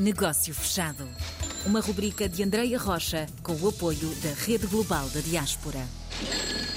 Negócio Fechado. Uma rubrica de Andreia Rocha com o apoio da Rede Global da Diaspora.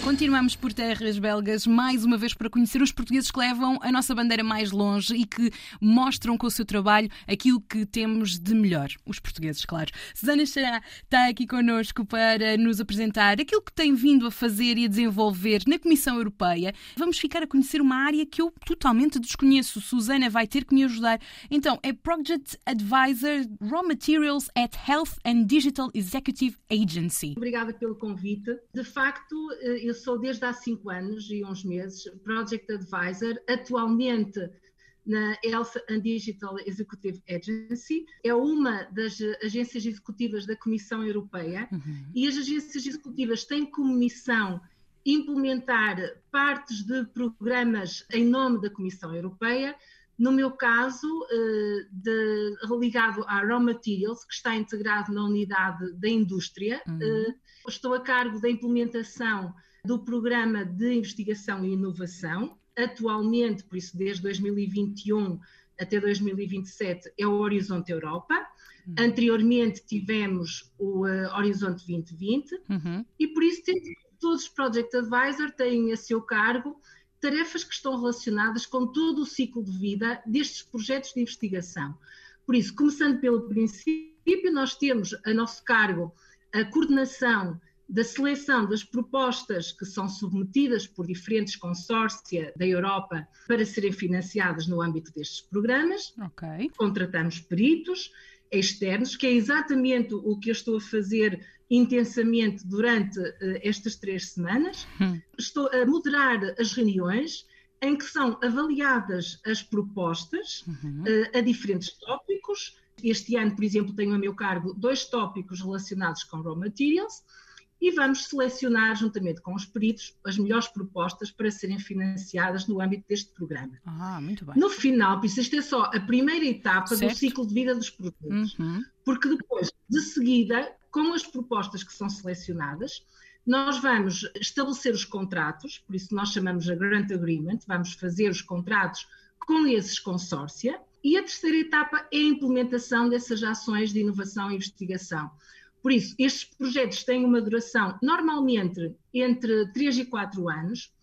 Continuamos por terras belgas, mais uma vez para conhecer os portugueses que levam a nossa bandeira mais longe e que mostram com o seu trabalho aquilo que temos de melhor. Os portugueses, claro. Susana Xará está aqui connosco para nos apresentar aquilo que tem vindo a fazer e a desenvolver na Comissão Europeia. Vamos ficar a conhecer uma área que eu totalmente desconheço. Susana vai ter que me ajudar. Então, é Project Advisor Raw Materials at Health and Digital Executive Agency. Obrigada pelo convite. De facto, eu eu sou desde há cinco anos e uns meses Project Advisor, atualmente na Health and Digital Executive Agency, é uma das agências executivas da Comissão Europeia uhum. e as agências executivas têm como missão implementar partes de programas em nome da Comissão Europeia, no meu caso, eh, de, ligado à Raw Materials, que está integrado na unidade da indústria, uhum. Eh, estou a cargo da implementação do Programa de Investigação e Inovação. Atualmente, por isso desde 2021 até 2027, é o Horizonte Europa. Uhum. Anteriormente tivemos o uh, Horizonte 2020 uhum. e por isso todos os Project Advisor têm a seu cargo tarefas que estão relacionadas com todo o ciclo de vida destes projetos de investigação. Por isso, começando pelo princípio, nós temos a nosso cargo a coordenação da seleção das propostas que são submetidas por diferentes consórcia da Europa para serem financiadas no âmbito destes programas. Okay. Contratamos peritos externos, que é exatamente o que eu estou a fazer intensamente durante uh, estas três semanas. Hum. Estou a moderar as reuniões em que são avaliadas as propostas uhum. uh, a diferentes tópicos. Este ano, por exemplo, tenho a meu cargo dois tópicos relacionados com raw materials e vamos selecionar, juntamente com os peritos, as melhores propostas para serem financiadas no âmbito deste programa. Ah, muito bem. No final, por isso isto é só a primeira etapa certo. do ciclo de vida dos produtos, uhum. porque depois, de seguida, com as propostas que são selecionadas, nós vamos estabelecer os contratos, por isso nós chamamos a Grant Agreement, vamos fazer os contratos com esses consórcia, e a terceira etapa é a implementação dessas ações de inovação e investigação. Por isso, estes projetos têm uma duração normalmente entre 3 e 4 anos,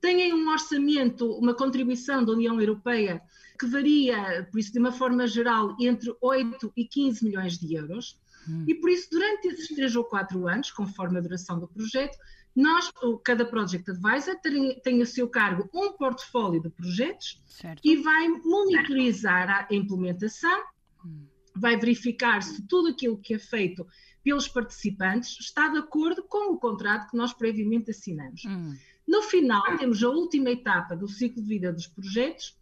têm um orçamento, uma contribuição da União Europeia que varia, por isso, de uma forma geral, entre 8 e 15 milhões de euros. Hum. E por isso, durante esses 3 ou 4 anos, conforme a duração do projeto, nós, cada Project Advisor tem, tem a seu cargo um portfólio de projetos certo. e vai monitorizar a implementação, hum. vai verificar se tudo aquilo que é feito pelos participantes está de acordo com o contrato que nós previamente assinamos. Hum. No final, temos a última etapa do ciclo de vida dos projetos,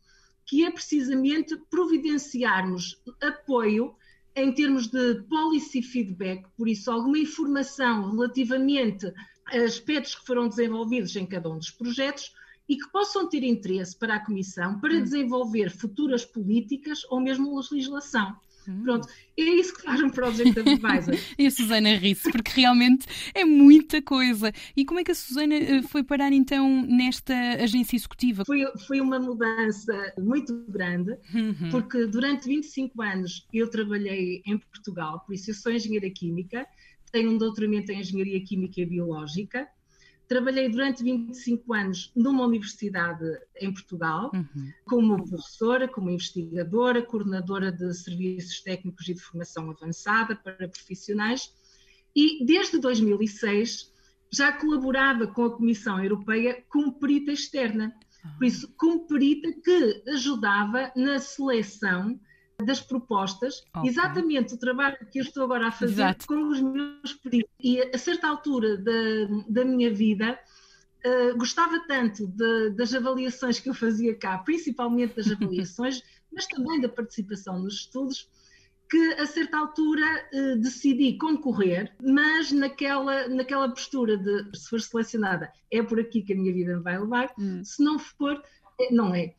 que é precisamente providenciarmos apoio em termos de policy feedback, por isso, alguma informação relativamente a aspectos que foram desenvolvidos em cada um dos projetos e que possam ter interesse para a Comissão para hum. desenvolver futuras políticas ou mesmo legislação. Hum. Pronto, é isso que faz um Project Advisor. e a Susana ri-se, porque realmente é muita coisa. E como é que a Susana eh, foi parar então nesta agência executiva? Foi, foi uma mudança muito grande, uhum. porque durante 25 anos eu trabalhei em Portugal, por isso eu sou engenheira química, tenho um doutoramento em engenharia química e biológica Trabalhei durante 25 anos numa universidade em Portugal, uhum. como professora, como investigadora, coordenadora de serviços técnicos e de formação avançada para profissionais, e desde 2006 já colaborava com a Comissão Europeia como perita externa. Por isso, como perita que ajudava na seleção das propostas, okay. exatamente o trabalho que eu estou agora a fazer Exato. com os meus peritos. E a certa altura da, da minha vida, uh, gostava tanto de, das avaliações que eu fazia cá, principalmente das avaliações, mas também da participação nos estudos, que a certa altura uh, decidi concorrer, mas naquela, naquela postura de se for selecionada é por aqui que a minha vida me vai levar, hum. se não for, é, não é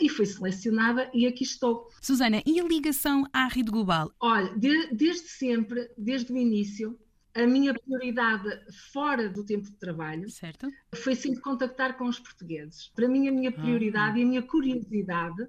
e fui selecionada e aqui estou. Susana, e a ligação à rede global? Olha, de, desde sempre, desde o início, a minha prioridade fora do tempo de trabalho certo. foi sempre contactar com os portugueses. Para mim, a minha prioridade ah. e a minha curiosidade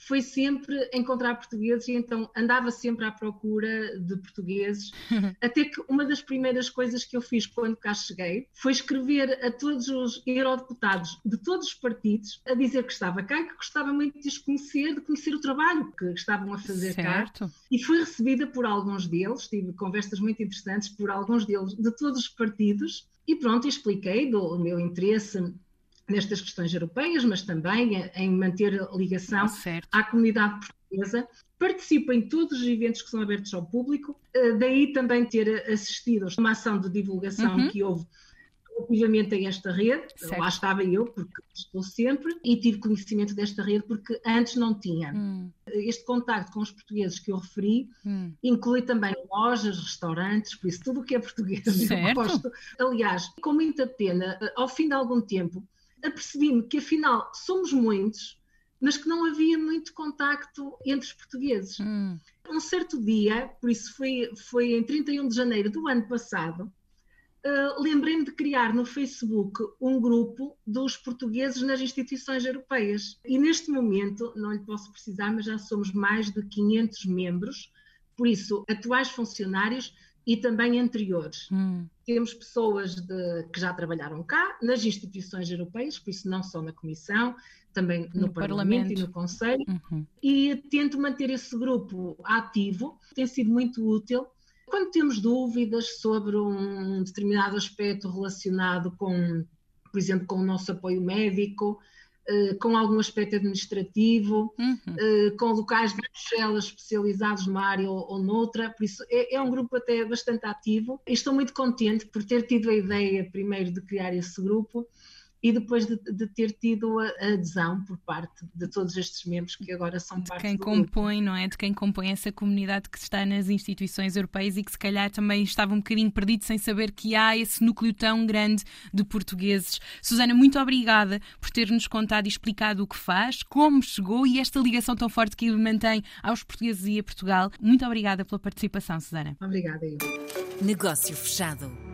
foi sempre encontrar portugueses e então andava sempre à procura de portugueses. Até que uma das primeiras coisas que eu fiz quando cá cheguei foi escrever a todos os eurodeputados de todos os partidos a dizer que estava cá e que gostava muito de os conhecer, de conhecer o trabalho que estavam a fazer certo. cá. E fui recebida por alguns deles, tive conversas muito interessantes por alguns deles de todos os partidos. E pronto, expliquei do meu interesse nestas questões europeias, mas também em manter a ligação certo. à comunidade portuguesa. Participa em todos os eventos que são abertos ao público, eh, daí também ter assistido a uma ação de divulgação uhum. que houve relativamente a esta rede, certo. lá estava eu, porque estou sempre, e tive conhecimento desta rede porque antes não tinha. Hum. Este contacto com os portugueses que eu referi hum. inclui também lojas, restaurantes, por isso tudo o que é português certo. eu gosto. Aliás, com muita pena, ao fim de algum tempo, apercebi-me que afinal somos muitos, mas que não havia muito contacto entre os portugueses. Hum. Um certo dia, por isso foi, foi em 31 de janeiro do ano passado, uh, lembrei-me de criar no Facebook um grupo dos portugueses nas instituições europeias. E neste momento, não lhe posso precisar, mas já somos mais de 500 membros, por isso, atuais funcionários e também anteriores. Hum. Temos pessoas de, que já trabalharam cá, nas instituições europeias, por isso não só na Comissão, também no, no Parlamento, Parlamento, e no Conselho, uhum. e tento manter esse grupo ativo, tem sido muito útil. Quando temos dúvidas sobre um determinado aspecto relacionado com, por exemplo, com o nosso apoio médico, com algum aspecto administrativo, uhum. uh, com locais de Bruxelas especializados numa área ou, ou noutra, por isso é, é, um grupo até bastante ativo. E estou muito contente por ter tido a ideia primeiro de criar esse grupo e depois de, de, ter tido a, adesão por parte de todos estes membros que agora são de parte quem do compõe, grupo. não é? De quem compõe essa comunidade que está nas instituições europeias e que se calhar também estava um bocadinho perdido sem saber que há esse núcleo tão grande de portugueses. Susana, muito obrigada por ter-nos contado e explicado o que faz, como chegou e esta ligação tão forte que mantém aos portugueses e a Portugal. Muito obrigada pela participação, Susana. Obrigada, eu. Negócio fechado.